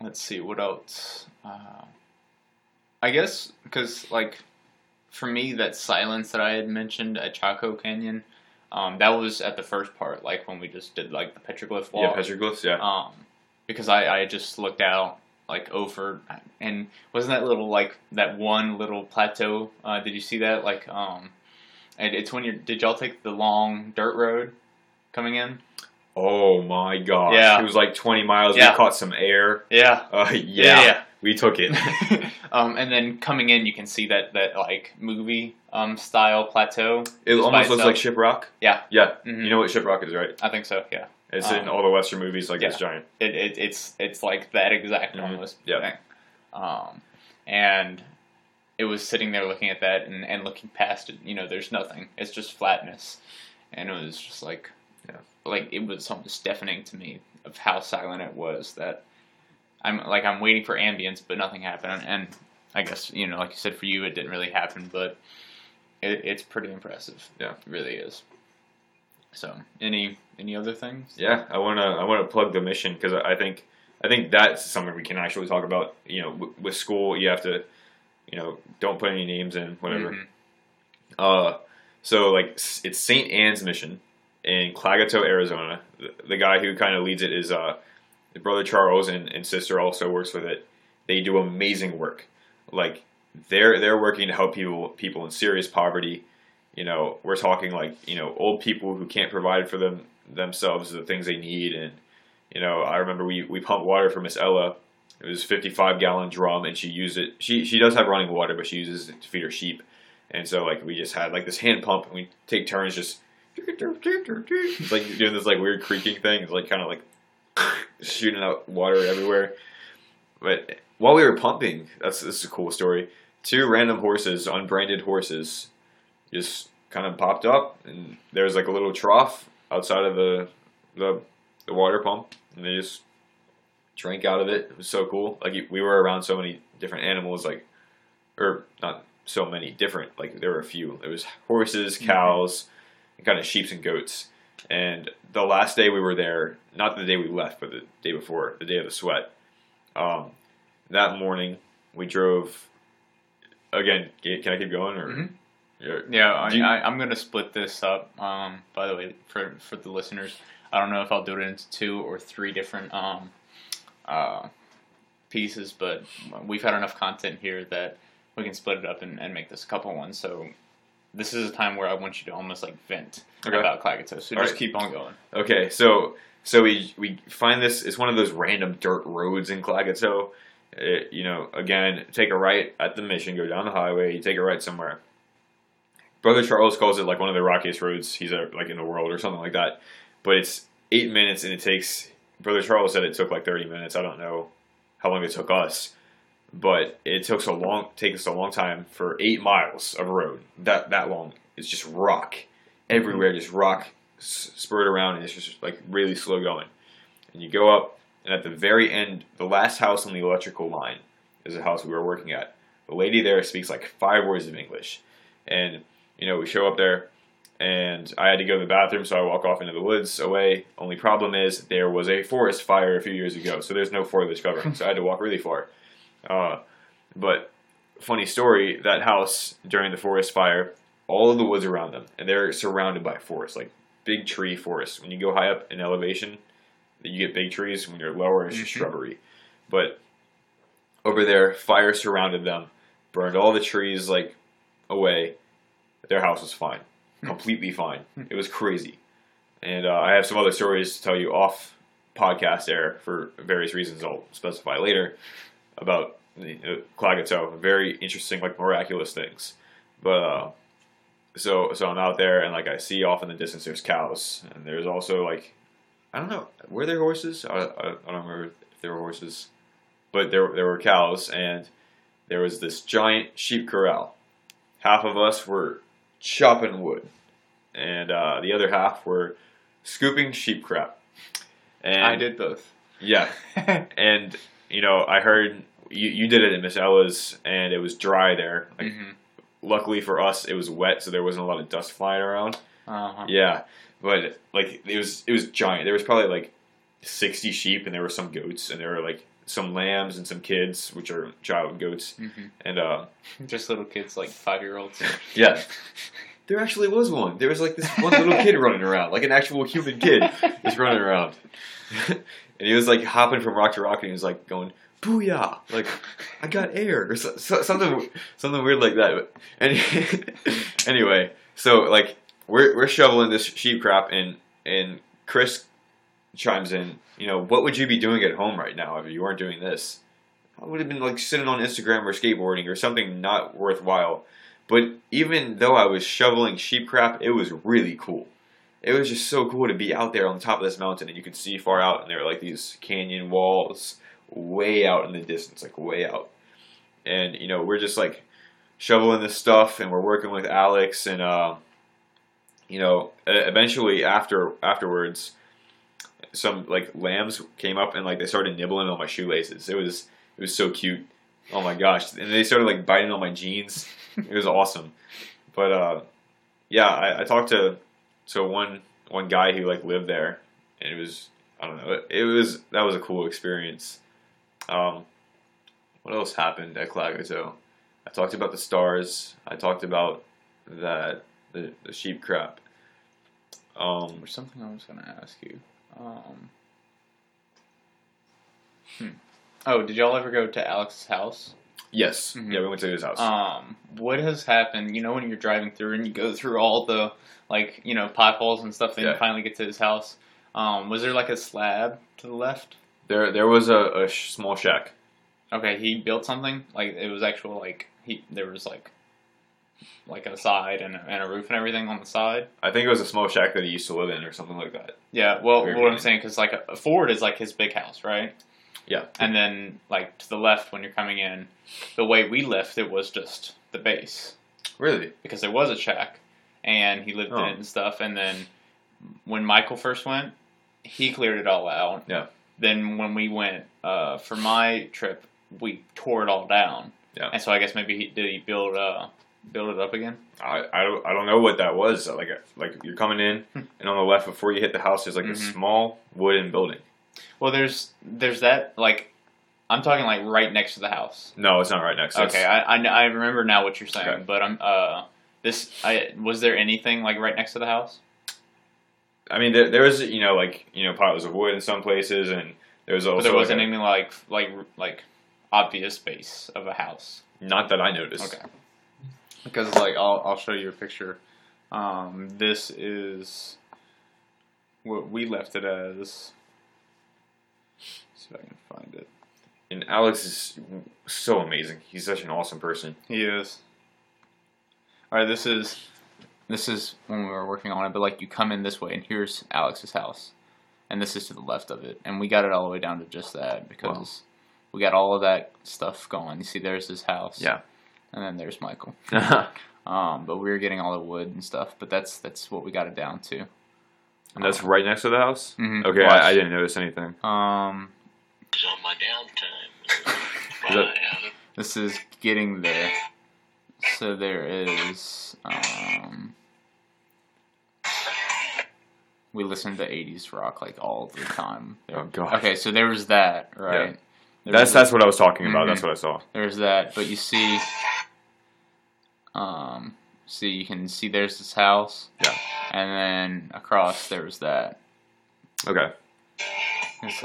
let's see what else. Uh, I guess because like for me, that silence that I had mentioned at Chaco Canyon, um, that was at the first part, like when we just did like the petroglyph Yeah, petroglyphs. Yeah. um, because I, I just looked out like over and wasn't that little like that one little plateau? Uh, did you see that? Like um, and it's when you're did y'all take the long dirt road coming in? Oh my gosh. Yeah. It was like 20 miles. Yeah. We caught some air. Yeah, Uh, yeah, yeah. We took it. um, and then coming in, you can see that that like movie um style plateau. It almost looks like Shiprock. Yeah. Yeah. Mhm. You know what Shiprock is, right? I think so. Yeah. It's in Um, all the Western movies like this yeah. giant. it, it it's it's like that exact Mhm. almost Yeah. thing. Um, and it was sitting there looking at that and, and looking past it. You know, there's nothing. It's just flatness, and it was just like, Yeah. Like it was almost deafening to me of how silent it was. That I'm like I'm waiting for ambience, but nothing happened. And I guess you know, like you said, for you, it didn't really happen, but it, it's pretty impressive. Yeah. it really is. So, any any other things? Yeah, I wanna I wanna plug the mission because I think I think that's something we can actually talk about. You know, w- with school, you have to, you know, don't put any names in, whatever. Mhm. Uh, so like it's St. Anne's Mission in Klagetoh, Arizona. The, the guy who kind of leads it is uh, brother Charles, and, and sister also works with it. They do amazing work. Like they're they're working to help people people in serious poverty. You know, we're talking like you know old people who can't provide for them themselves the things they need, and you know I remember we we pumped water for Miss Ella. It was 55 gallon drum, and she used it. She she does have running water, but she uses it to feed her sheep. And so like we just had like this hand pump, and we take turns just it's like doing this like weird creaking thing. It's like kind of like shooting out water everywhere. But while we were pumping, that's this is a cool story. Two random horses, unbranded horses, just kind of popped up, and there was like a little trough outside of the the, the water pump, and they just drank out of it. It was so cool. Like we were around so many different animals, like or not so many different. Like there were a few. There was horses, mm-hmm. cows, and kind of sheep and goats. And the last day we were there, not the day we left, but the day before, the day of the sweat. Um, that morning we drove. Again, can I keep going or? Mhm. Yeah. I, you- I, I'm gonna split this up. Um, by the way, for for the listeners, I don't know if I'll do it into two or three different um, uh, pieces, but we've had enough content here that we can split it up and, and make this a couple ones. So this is a time where I want you to almost like vent Okay. about Klagetoh. So All just right. keep on going. Okay, so so we we find this. It's one of those random dirt roads in Klagetoh. It, you know, again, take a right at the mission, go down the highway, you take a right somewhere. Brother Charles calls it like one of the rockiest roads he's ever, like in the world or something like that. But it's eight minutes and it takes. Brother Charles said it took like thirty minutes. I don't know how long it took us, but it took so long. Take us a long time for eight miles of road. That that long. It's just rock mm-hmm. everywhere, just rock spurred around, and it's just like really slow going. And you go up, and at the very end, the last house on the electrical line is the house we were working at. The lady there speaks like five words of English, and you know we show up there, and I had to go to the bathroom, so I walk off into the woods away. Only problem is there was a forest fire a few years ago, so there's no foliage covering, so I had to walk really far. Uh, but funny story, that house during the forest fire, all of the woods around them, and they're surrounded by forest, like big tree forest. When you go high up in elevation, you get big trees. When you're lower, it's just Mhm. shrubbery. But over there, fire surrounded them, burned all the trees like away. Their house was fine, Hmm. completely fine. It was crazy, and uh, I have some other stories to tell you off podcast air for various reasons. I'll specify later about the uh. Very interesting, like miraculous things. But uh, so so I'm out there and like I see off in the distance there's cows. And there's also like I don't know were there horses? I, I, I don't remember if there were horses. But there there were cows and there was this giant sheep corral. Half of us were chopping wood. And uh, the other half were scooping sheep crap. And I did both. yeah. And you know I heard you, you did it at Miss Ella's and it was dry there like Mhm. luckily for us it was wet so there wasn't a lot of dust flying around Uh-huh. yeah but like it was it was giant there was probably like 60 sheep and there were some goats and there were like some lambs and some kids, which are child goats, hmm and uh, Just little kids, like five year olds. yeah, there actually was one. There was like this one little kid running around, like an actual human kid, just running around, and he was like hopping from rock to rock, and he was like going. Booyah! Like I got air, or so, so, something, something weird like that. Any, anyway, so like we're we're shoveling this sheep crap, and and Chris chimes in. You know, what would you be doing at home right now if you weren't doing this? I would have been like sitting on Instagram or skateboarding or something not worthwhile. But even though I was shoveling sheep crap, it was really cool. It was just so cool to be out there on top of this mountain and you could see far out, and there were like these canyon walls way out in the distance, like way out. And you know, we're just like shoveling this stuff, and we're working with Alex, and uh, you know, eventually after afterwards, some like lambs came up and like they started nibbling on my shoelaces. It was it was so cute. Oh my gosh! And they started like biting on my jeans. It was awesome. But uh, yeah, I, I talked to to one one guy who like lived there, and it was I don't know. It, was that was a cool experience. Um, what else happened at Klagetoh? I talked about the stars. I talked about that the, the sheep crap. Um, There's something I was to ask you. Um, hmm. Oh, did y'all ever go to Alex's house? Yes, Mhm. yeah, we went to his house. Um, what has happened? You know, when you're driving through and you go through all the like you know potholes and stuff, then Yeah. you finally get to his house. Um, was there like a slab to the left? there, there was a, a sh- small shack. Okay, he built something like it was actual like he there was like like a side and a, and a roof and everything on the side. I think it was a small shack that he used to live in, or something like that. Yeah, well, what I'm saying because like a Ford is like his big house, right? Yeah. And then like to the left when you're coming in, the way we left it was just the base Really? because there was a shack and he lived Oh. in it and stuff. And then when Michael first went, he cleared it all out. Yeah. Then when we went uh, for my trip, we tore it all down. Yeah. And so I guess maybe he did he build uh build it up again. I, I, don't, I don't know what that was. Like like you're coming in, Hmm. and on the left before you hit the house, there's like a Mhm. small wooden building. Well, there's there's that like I'm talking like right next to the house. No, it's not right next. Okay, I, I, I remember now what you're saying, Okay. but I'm uh this I was there anything like right next to the house? I mean, there, there was you know like you know piles of wood in some places, and there was also But there like wasn't a- anything like like like obvious space of a house. not that I noticed. Okay. Because like I'll I'll show you a picture. Um, this is what we left it as. See if I can find it. And Alex is so amazing. He's such an awesome person. He is. All right, this is this is when we were working on it, but like you come in this way, and here's Alex's house, and this is to the left of it, and we got it all the way down to just that because we got all of that stuff going. You see, there's his house, Yeah. and then there's Michael. Um, but we were getting all the wood and stuff, but that's that's what we got it down to. And that's right next to the house. Mhm. Okay, I, I didn't notice anything. Um, It's on my downtime. Is that- Bye. this is getting there. So there is. Um, we listen to '80s rock like all the time. There- Oh god. Okay, so there was that, right? There That's was that's what I was talking about. Mhm. That's what I saw. There's that, but you see, um, see you can see there's this house, Yeah. and then across there was that. Okay. It's-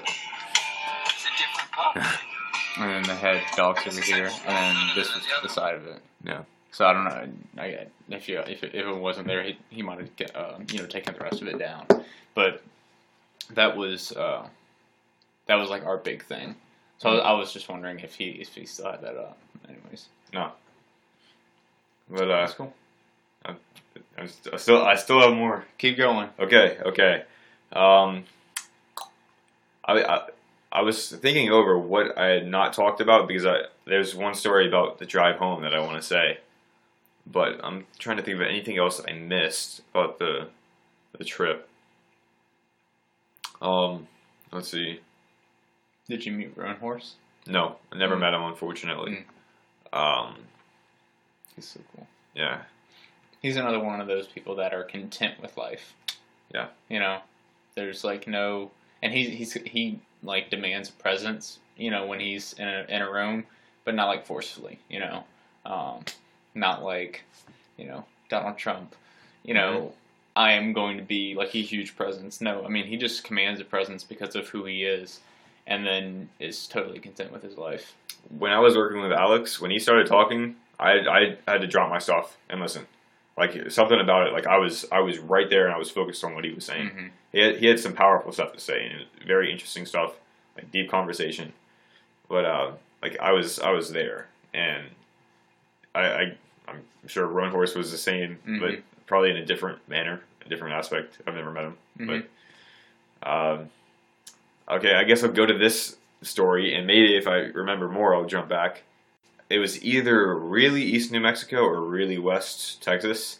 and then the head dog's over here, and then this was the side of it. Yeah. So I don't know. I, if you if it, if it wasn't there, he, he might have uh, you know taken the rest of it down. But that was uh, that was like our big thing. So I was, I was just wondering if he if he still had that up. Anyways, No. But uh, that's cool. I st- I still I still have more. Keep going. Okay, okay. Um, I, I I was thinking over what I had not talked about because I there's one story about the drive home that I want to say, but I'm trying to think of anything else I missed about the the trip. Um, let's see. Did you meet Roan Horse? No, I never Mm. met him unfortunately. Um, He's so cool. yeah, He's another one of those people that are content with life. Yeah. You know, there's like no, and he he's he like demands a presence, you know, when he's in a in a room, but not like forcefully, you know, um, not like you know Donald Trump, you know. I am going to be like a huge presence. No, I mean he just commands a presence because of who he is, and then is totally content with his life. when I was working with Alex, when he started talking, I I had to drop my stuff and listen. Like something about it, like I was I was right there and I was focused on what he was saying. Mhm. He had, he had some powerful stuff to say and very interesting stuff, like deep conversation. But uh, like I was I was there and I, I I'm sure Roan Horse was the same, but Mhm. probably in a different manner, a different aspect. I've never met him, Mhm. but um, okay, I guess I'll go to this story, and maybe if I remember more, I'll jump back. It was either really East New Mexico or really West Texas.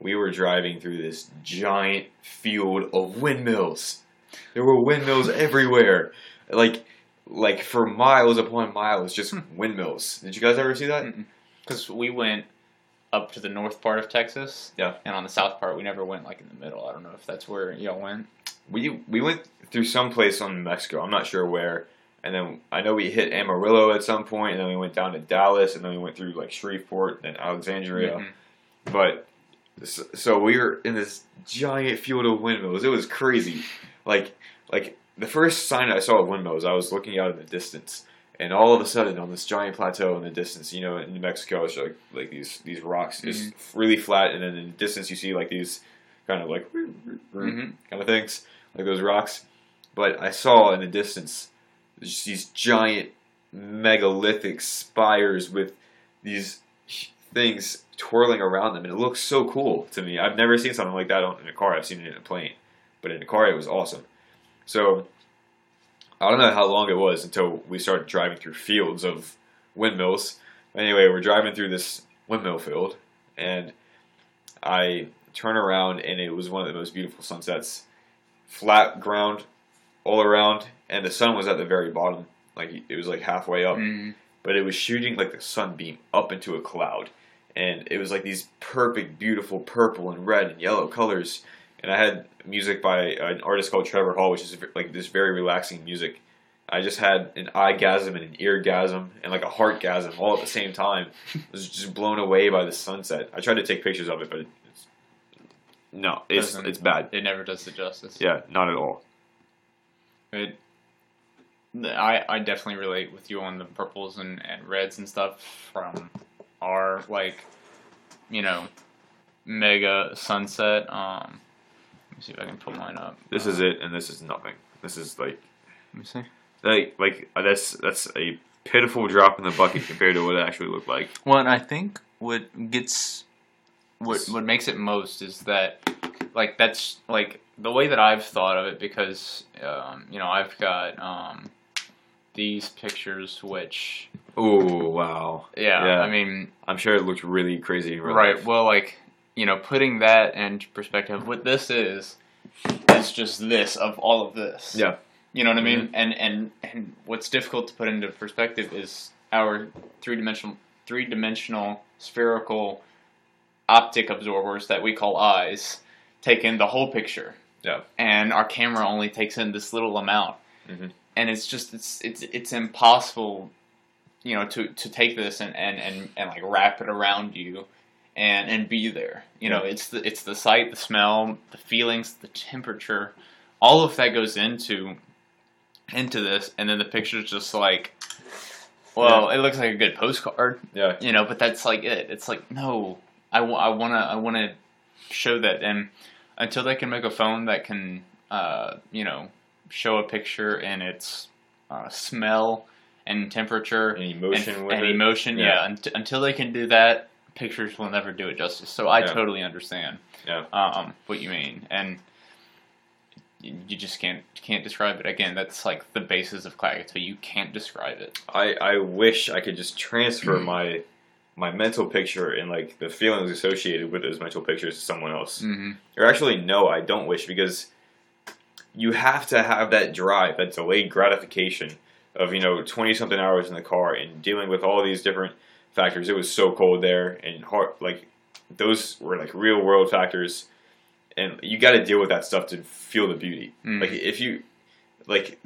We were driving through this giant field of windmills. There were windmills everywhere, like like for miles upon miles, just hmm. windmills. Did you guys ever see that? Because we went up to the north part of Texas, Yeah. and on the south part we never went like in the middle. I don't know if that's where y'all went. We we went through some place on Mexico. I'm not sure where. And then I know we hit Amarillo at some point, and then we went down to Dallas, and then we went through like Shreveport and Alexandria. Mhm. But so we were in this giant field of windmills. It was crazy. Like like the first sign I saw of windmills, I was looking out in the distance, and all of a sudden on this giant plateau in the distance, you know, in New Mexico, it's like like these these rocks just really flat, and then in the distance you see like these kind of like Mhm. kind of things, like those rocks. But I saw in the distance these giant megalithic spires with these things twirling around them, and it looks so cool to me. I've never seen something like that in a car. I've seen it in a plane, but in a car it was awesome. So I don't know how long it was until we started driving through fields of windmills. Anyway, we're driving through this windmill field, and I turn around, and it was one of the most beautiful sunsets. Flat ground all around, and the sun was at the very bottom. Like it was like halfway up. Mhm. but it was shooting like the sunbeam up into a cloud. And it was like these perfect beautiful purple and red and yellow colors. And i had music by an artist called trevor hall which is like this very relaxing music. I just had an eyegasm and an eargasm and like a heartgasm all at the same time. I was just blown away by the sunset. I tried to take pictures of it but it's no it's Doesn't- it's bad. It never does it justice. yeah not at all. It, I I definitely relate with you on the purples and, and reds and stuff from our like, you know, mega sunset. Um, let me see if I can pull mine up. this is it and this is nothing this is like Let me see. like like uh, that's that's a pitiful drop in the bucket compared to what it actually looked like Well, and I think what gets what what makes it most is that like that's like the way that I've thought of it because um, you know I've got um, these pictures which Oh wow! yeah, Yeah. I mean I'm sure it looked really crazy right life. well like you know putting that into perspective what this is is just this of all of this Yeah. you know what I mean and and and what's difficult to put into perspective is our three dimensional three dimensional spherical optic absorbers that we call eyes take in the whole picture Yeah. and our camera only takes in this little amount Mhm. And it's just it's it's it's impossible you know to to take this and and and, and like wrap it around you and and be there. You know it's the it's the sight the smell the feelings the temperature all of that goes into into this. And then the picture's just like well it looks like a good postcard. Yeah. you know but that's like it. It's like no i, wa- I want to i want to show that. And until they can make a phone that can uh, you know show a picture and its uh, smell and temperature And emotion and, and emotion Yeah. yeah, unt- until they can do that pictures will never do it justice so i Yeah. totally understand Yeah. um, what you mean and you just can't can't describe it again that's like the basis of Klagetoh. you can't describe it I I wish I could just transfer my my mental picture and like the feelings associated with those mental pictures to someone else. mm-hmm. Or actually, no, I don't wish because you have to have that drive, that delayed gratification of you know twenty something hours in the car and dealing with all these different factors. It was so cold there and hard, like those were like real world factors, and you got to deal with that stuff to feel the beauty. Mm. Like if you like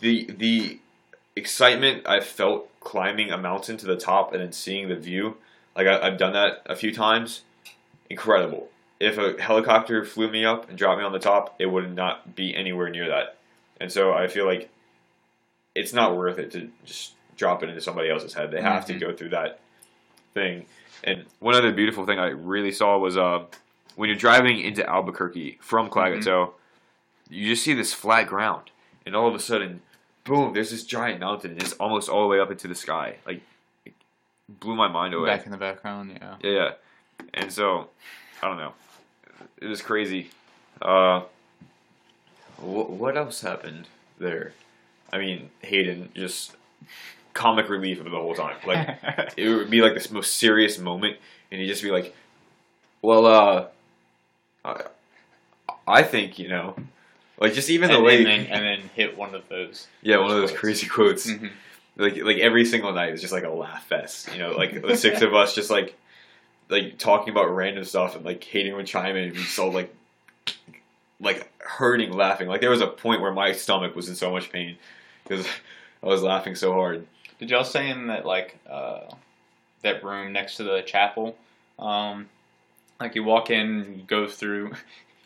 the the excitement I felt climbing a mountain to the top and then seeing the view, like I, I've done that a few times, incredible. If a helicopter flew me up and dropped me on the top, it would not be anywhere near that. And so I feel like it's not worth it to just drop it into somebody else's head. They have Mhm. to go through that thing. And one other beautiful thing I really saw was uh, when you're driving into Albuquerque from Klagetoh, you just see this flat ground, and all of a sudden, boom! There's this giant mountain. It's almost all the way up into the sky. Like, it blew my mind away. Back in the background, yeah. Yeah, yeah. And so, I don't know. It was crazy. Uh, wh- what else happened there? I mean, Hayden just comic relief of the whole time. Like, it would be like this most serious moment, and he'd just be like, "Well, uh, I, I think you know, like just even the and, way, and, then, and then hit one of those. yeah, one of those quotes. crazy quotes." Mhm. like like every single night is just like a laugh fest. You know, like the six of us just like like talking about random stuff and like Hayden would chime in and be so like like hurting laughing. Like there was a point where my stomach was in so much pain because I was laughing so hard. Did y'all say in that like uh, that room next to the chapel? Um, like you walk in, you go through,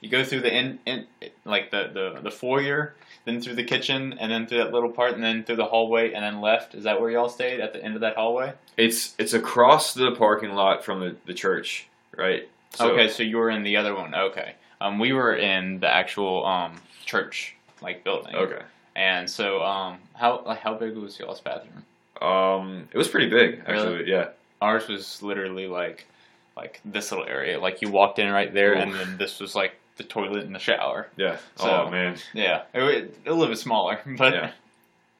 you go through the in, in like the, the the foyer, then through the kitchen, and then through that little part, and then through the hallway, and then left. Is that where y'all stayed at the end of that hallway? It's it's across the parking lot from the, the church, right? So- okay, so you were in the other one. Okay, um, we were in the actual um church like building. Okay. And so um, how like how big was y'all's bathroom? Um, it was pretty big actually. Yeah. Ours was literally like like this little area. Like you walked in right there, and then this was like the toilet and the shower. Yeah. So- oh man. Yeah, it, a little bit smaller, but Yeah.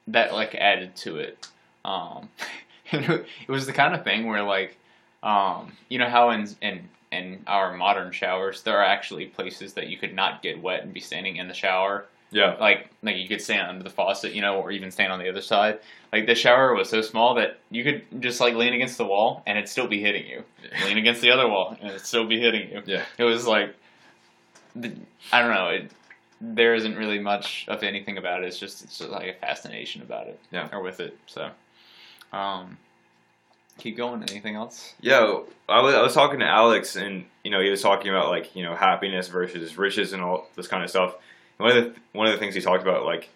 that like added to it. Um, it was the kind of thing where like, um, you know how in in in our modern showers there are actually places that you could not get wet and be standing in the shower. Yeah. Like like you could stand under the faucet, you know, or even stand on the other side. Like the shower was so small that you could just like lean against the wall and it'd still be hitting you. Yeah. lean against the other wall and it'd still be hitting you. Yeah. It was like, the, I don't know. It, there isn't really much of anything about it. It's just it's just like a fascination about it. Yeah. Or with it. So, um, keep going. Anything else? Yeah, I was, I was talking to Alex, and you know he was talking about like you know happiness versus riches and all this kind of stuff. And one of the one of the things he talked about like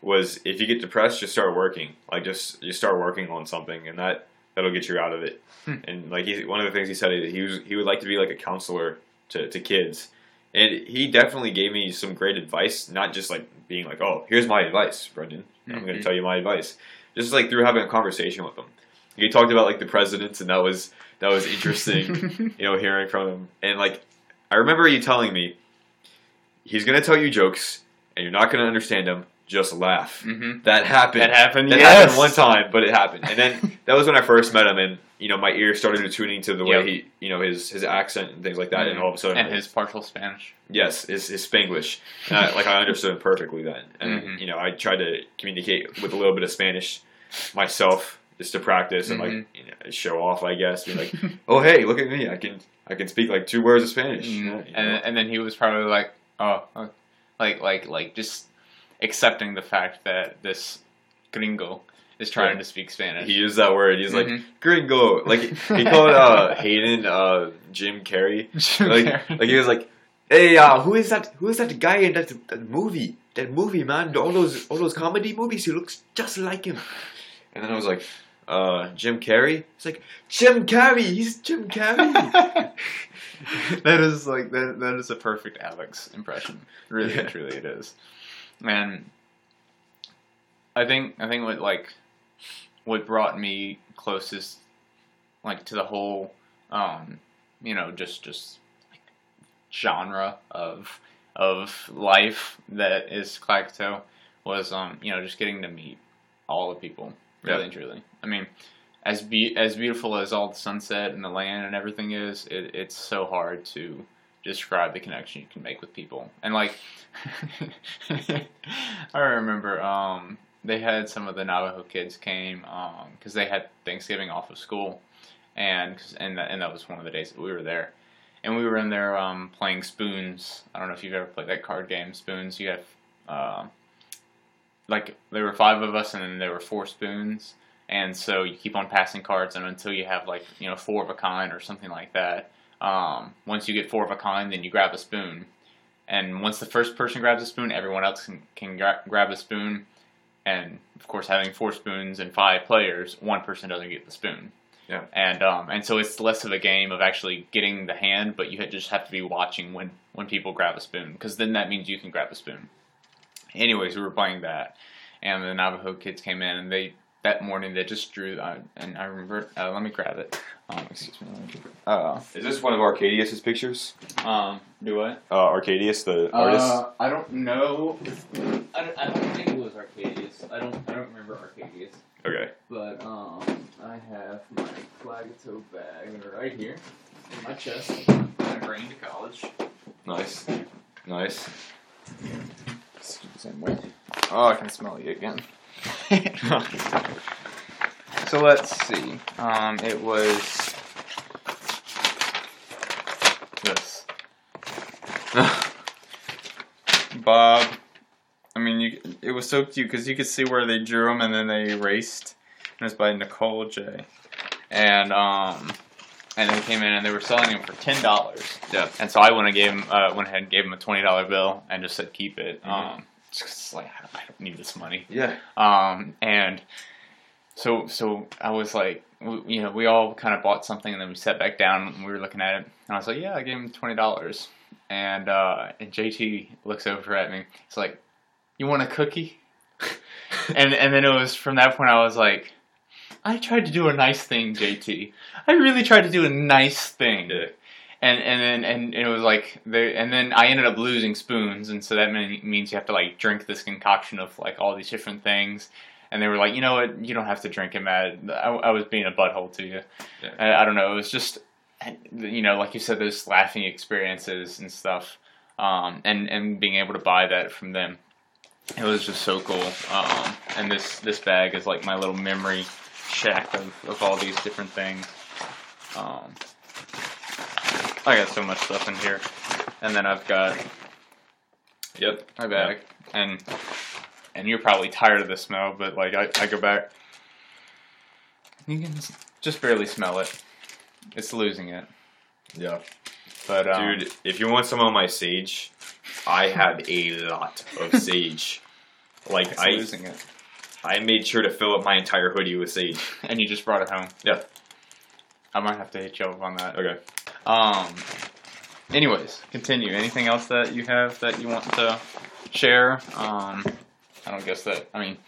was if you get depressed, just start working. Like just you start working on something, and that that'll get you out of it. Hmm. And like he, one of the things he said is he was he would like to be like a counselor to, to kids. And he definitely gave me some great advice, not just like being like, "Oh, here's my advice, Brendan. I'm going Mhm. to tell you my advice." Just like through having a conversation with him. He talked about like the presidents, and that was that was interesting. you know, hearing from him. And like, I remember you telling me he's gonna tell you jokes, and you're not gonna understand them. Just laugh. mm-hmm. That happened. That happened. That yes. happened one time, but it happened. And then that was when I first met him, and you know, my ears started tuning to the way Yep. he, you know, his his accent and things like that. And Mhm. all of a sudden, And his partial Spanish. yes, his, his Spanglish, I, like I understood him perfectly then. And Mhm. you know, I tried to communicate with a little bit of Spanish myself just to practice and like Mhm. you know, show off, I guess. Be like, oh hey, look at me, I can I can speak like two words of Spanish. Mhm. you know? And and then he was probably like, oh, oh, like like like just accepting the fact that this gringo is trying Yeah. to speak Spanish. he used that word. He's like Mhm. gringo. Like he called uh, Hayden uh, Jim Carrey. like, like he was like, "Hey, uh, who is that? Who is that guy in that, that movie? That movie, man! All those all those comedy movies. He looks just like him." And then I was like, "Uh, Jim Carrey." It's like Jim Carrey. He's Jim Carrey. that is like that. That is a perfect Alex impression. Really, Yeah. truly, it is. And I think I think what like what brought me closest, like to the whole, um, you know, just just like genre of of life that is Klagetoh was um you know just getting to meet all the people really Yeah. and truly. I mean, as be as beautiful as all the sunset and the land and everything is, it, it's so hard to describe the connection you can make with people. And like, I remember um, they had some of the Navajo kids came because they had Thanksgiving off of school, and and that, and that was one of the days that we were there. And we were in there um, playing spoons. I don't know if you've ever played that card game, spoons. You have uh, like there were five of us, and then there were four spoons, and so you keep on passing cards, and until you have like you know four of a kind or something like that. Um, once you get four of a kind, then you grab a spoon, and once the first person grabs a spoon, everyone else can, can gra- grab a spoon. And of course, having four spoons and five players, one person doesn't get the spoon. Yeah. And um, and so it's less of a game of actually getting the hand, but you just have to be watching when when people grab a spoon, because then that means you can grab a spoon. Anyways, we were playing that, and the Navajo kids came in, and they that morning they just drew, uh, and I remember. Uh, let me grab it. Um, excuse me. let me- Uh, Is this one of Arcadius's pictures? um, do what? Uh, Arcadius, the artist. Uh, I don't know. I don't, I don't think it was Arcadius. I don't. I don't remember Arcadius. Okay. But um, I have my Klagetoh bag right here in my chest. I bring to college. Nice. Nice. Same way. Oh, I can smell you again. So let's see. Um, it was this. Bob. I mean, you. It was so cute because you could see where they drew them and then they erased. And it was by Nicole J. And um, and they came in and they were selling them for ten dollars. Yeah. And so I went and gave him, uh, went ahead and gave him a twenty dollar bill and just said keep it. Mhm. Um, just it's like I don't, I don't need this money. Yeah. Um, and so so I was like, we, you know, we all kind of bought something and then we sat back down and we were looking at it and I was like, yeah, I gave him twenty dollars. And uh, and JT looks over at me. He's like, you want a cookie? and and then it was from that point I was like, I tried to do a nice thing, JT. I really tried to do a nice thing. Yeah. And and then and it was like the and then I ended up losing spoons, and so that mean, means you have to like drink this concoction of like all these different things. And they were like, you know what, you don't have to drink it, Matt. I, I was being a butthole to you. Yeah. I, I don't know. It was just, you know, like you said, those laughing experiences and stuff, um, and and being able to buy that from them. It was just so cool. Um, and this this bag is like my little memory shack of, of all these different things. Um, I got so much stuff in here, and then I've got Yep. my bag, and and you're probably tired of the smell, but like I, I go back, you can just barely smell it. It's losing it, Yeah. but um, Dude, if you want some of my sage, I have a lot of sage. Like it's I, losing it, I made sure to fill up my entire hoodie with sage. and you just brought it home. Yeah. I might have to hit you up on that. Okay. Um. Anyways, continue. Anything else that you have that you want to share? Um, I don't guess that. I mean,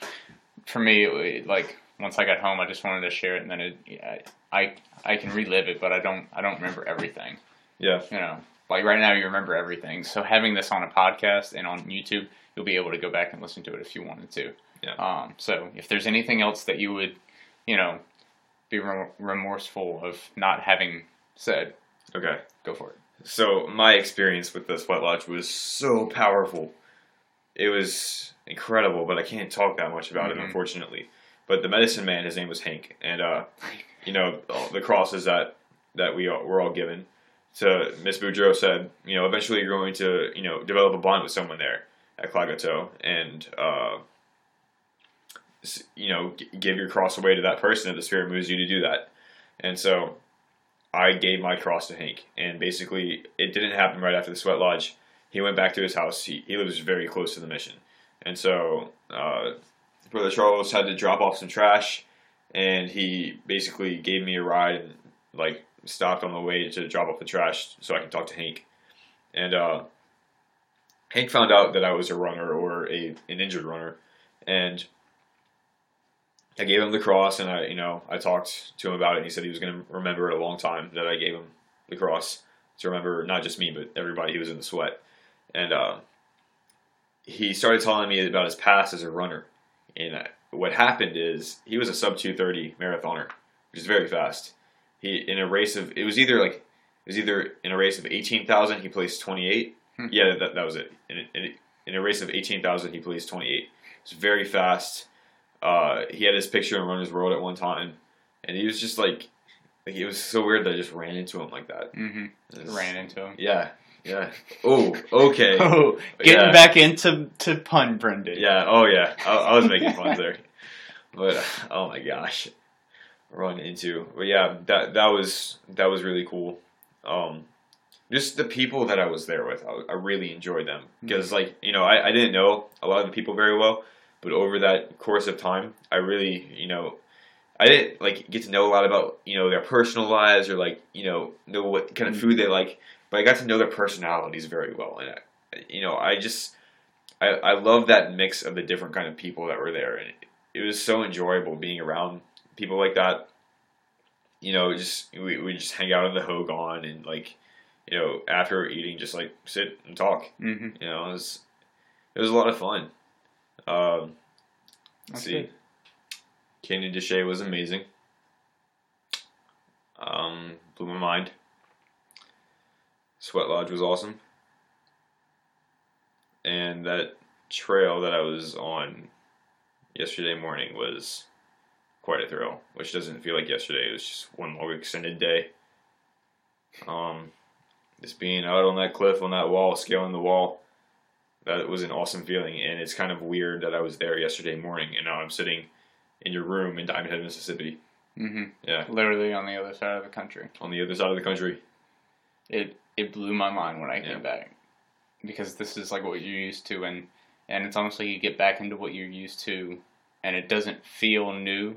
for me, it, like once I got home, I just wanted to share it, and then it, I, I I can relive it, but I don't I don't remember everything. Yeah. You know, like right now, you remember everything. So having this on a podcast and on YouTube, you'll be able to go back and listen to it if you wanted to. Yeah. Um. So if there's anything else that you would, you know, be rem- remorseful of not having said, Okay. go for it. So my experience with the sweat lodge was so powerful. It was incredible, but I can't talk that much about Mhm. it, unfortunately. But the medicine man, his name was Hank, and uh, you know the crosses that that we all, were all given. To Miss Boudreau said, you know, eventually you're going to you know develop a bond with someone there at Klagetoh, and uh, you know g- give your cross away to that person if the spirit moves you to do that. And so I gave my cross to Hank, and basically it didn't happen right after the sweat lodge. He went back to his house. He, he lives very close to the mission, and so uh, Brother Charles had to drop off some trash, and he basically gave me a ride and like stopped on the way to drop off the trash so I could talk to Hank, and uh, Hank found out that I was a runner or a an injured runner, and I gave him the cross, and I, you know, I talked to him about it. and He said he was going to remember it a long time that I gave him the cross to remember not just me, but everybody who was in the sweat. And uh, he started telling me about his past as a runner. And what happened is he was a sub two thirty marathoner, which is very fast. He in a race of it was either like it was either in a race of eighteen thousand he placed twenty eight. Hmm. Yeah, that, that was it. In, in, in a race of eighteen thousand he placed twenty eight. It's very fast. Uh, he had his picture in Runner's World at one time, and he was just like, like it was so weird that I just ran into him like that. Mm-hmm. Was- Ran into him. Yeah, Yeah. Oh, okay. Oh, getting Yeah. back into to pun, Brendan. Yeah. Oh, yeah. I, I was making fun there, but oh my gosh, run into. But yeah, that that was that was really cool. Um, just the people that I was there with, I, I really enjoyed them because, like, you know, I, I didn't know a lot of the people very well, but over that course of time, I really, you know, I didn't like get to know a lot about you know their personal lives or like you know know what kind of food they like, but I got to know their personalities very well, and I, you know, I just I, I love that mix of the different kind of people that were there, and it, it was so enjoyable being around people like that. You know, just we we just hang out in the Hogan and like, you know, after eating, just like sit and talk. hmm You know, it was it was a lot of fun. Um, let's That's see, good. Canyon de Chelly was amazing. Um, blew my mind. Sweat Lodge was awesome. And that trail that I was on yesterday morning was quite a thrill, which doesn't feel like yesterday. It was just one long extended day. Um, just being out on that cliff, on that wall, scaling the wall, that was an awesome feeling. And it's kind of weird that I was there yesterday morning and now I'm sitting in your room in Diamond Head, Mississippi. hmm Yeah, Literally on the other side of the country. on the other side of the country. It it blew my mind when I came Yeah. back because this is like what you're used to, and and it's almost like you get back into what you're used to, and it doesn't feel new.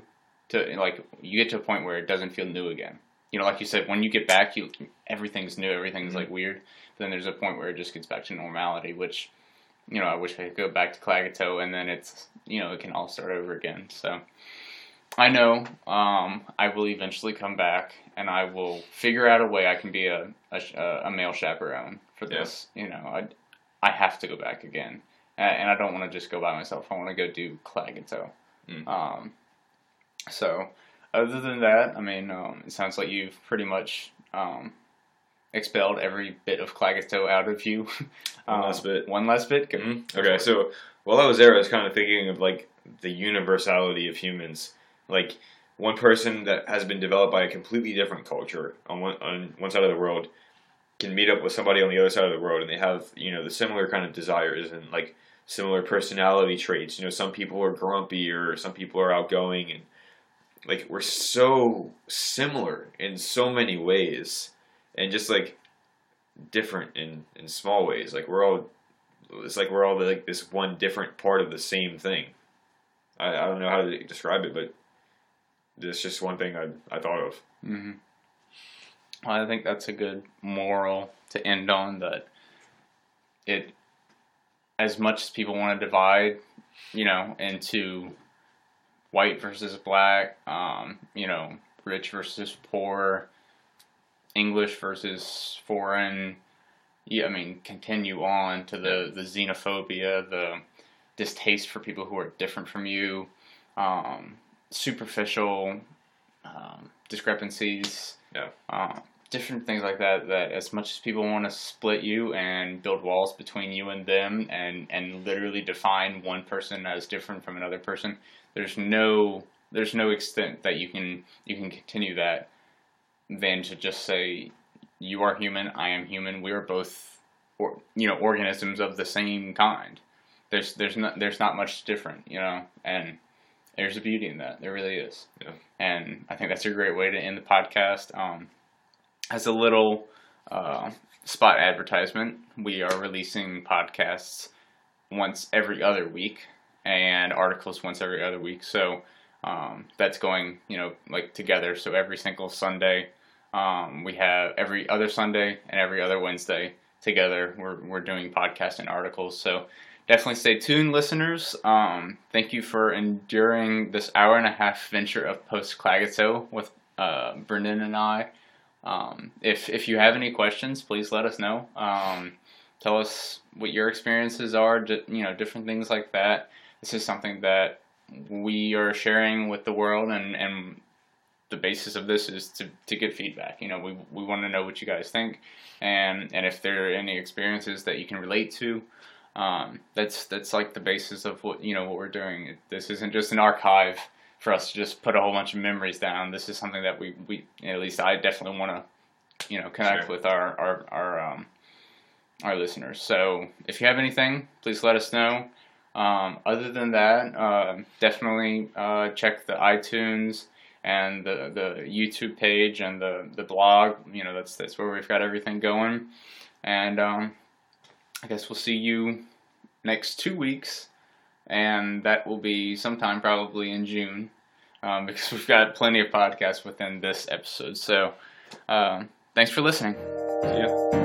To like you get to a point where it doesn't feel new again. You know, like you said, when you get back, you everything's new, everything's Mhm. like weird. Then there's a point where it just gets back to normality, which you know I wish I could go back to Klagetoh, and then it's you know it can all start over again. So. I know um, I will eventually come back, and I will figure out a way I can be a a, a male chaperone for Yeah. this. You know, I I have to go back again, and, and I don't want to just go by myself. I want to go do Klagetoh. Mm. Um, so other than that, I mean, um, it sounds like you've pretty much um, expelled every bit of Klagetoh out of you. One Um, last bit. One last bit. Mhm. Okay, so while I was there, I was kind of thinking of like the universality of humans. Like one person that has been developed by a completely different culture on one on one side of the world can meet up with somebody on the other side of the world, and they have you know the similar kind of desires and like similar personality traits. You know, some people are grumpy or some people are outgoing, and like we're so similar in so many ways, and just like different in in small ways. Like we're all it's like we're all like this one different part of the same thing. I, I don't know how to describe it, but it's just one thing I, I thought of. hmm Well, I think that's a good moral to end on. That it, as much as people want to divide, you know, into white versus black, um, you know, rich versus poor, English versus foreign. Yeah, I mean, continue on to the the xenophobia, the distaste for people who are different from you, um, superficial um, discrepancies, Yeah. uh, different things like that. That as much as people want to split you and build walls between you and them, and and literally define one person as different from another person, there's no there's no extent that you can you can continue that than to just say you are human, I am human, we are both or, you know organisms of the same kind. There's there's not there's not much different, you know, and there's a beauty in that. There really is. Yeah. And I think that's a great way to end the podcast. Um, as a little uh, spot advertisement, we are releasing podcasts once every other week and articles once every other week. So um, that's going, you know, like together. So every single Sunday, um, we have every other Sunday and every other Wednesday together. We're we're doing podcast and articles. So definitely stay tuned, listeners. Um, thank you for enduring this hour and a half venture of post Klagetoh with uh, Brendan and I. Um, if if you have any questions, please let us know. Um, tell us what your experiences are. You know, different things like that. This is something that we are sharing with the world, and and the basis of this is to, to get feedback. You know, we we want to know what you guys think, and and if there are any experiences that you can relate to. Um, that's that's like the basis of what you know what we're doing. This isn't just an archive for us to just put a whole bunch of memories down. This is something that we, we at least I definitely want to, you know, connect Sure. with our our our um, our listeners. So if you have anything, please let us know. Um, other than that, uh, definitely uh, check the iTunes and the, the YouTube page and the, the blog. You know, that's that's where we've got everything going. And um, I guess we'll see you next two weeks, and that will be sometime probably in June, um, because we've got plenty of podcasts within this episode. So, um, thanks for listening. See ya.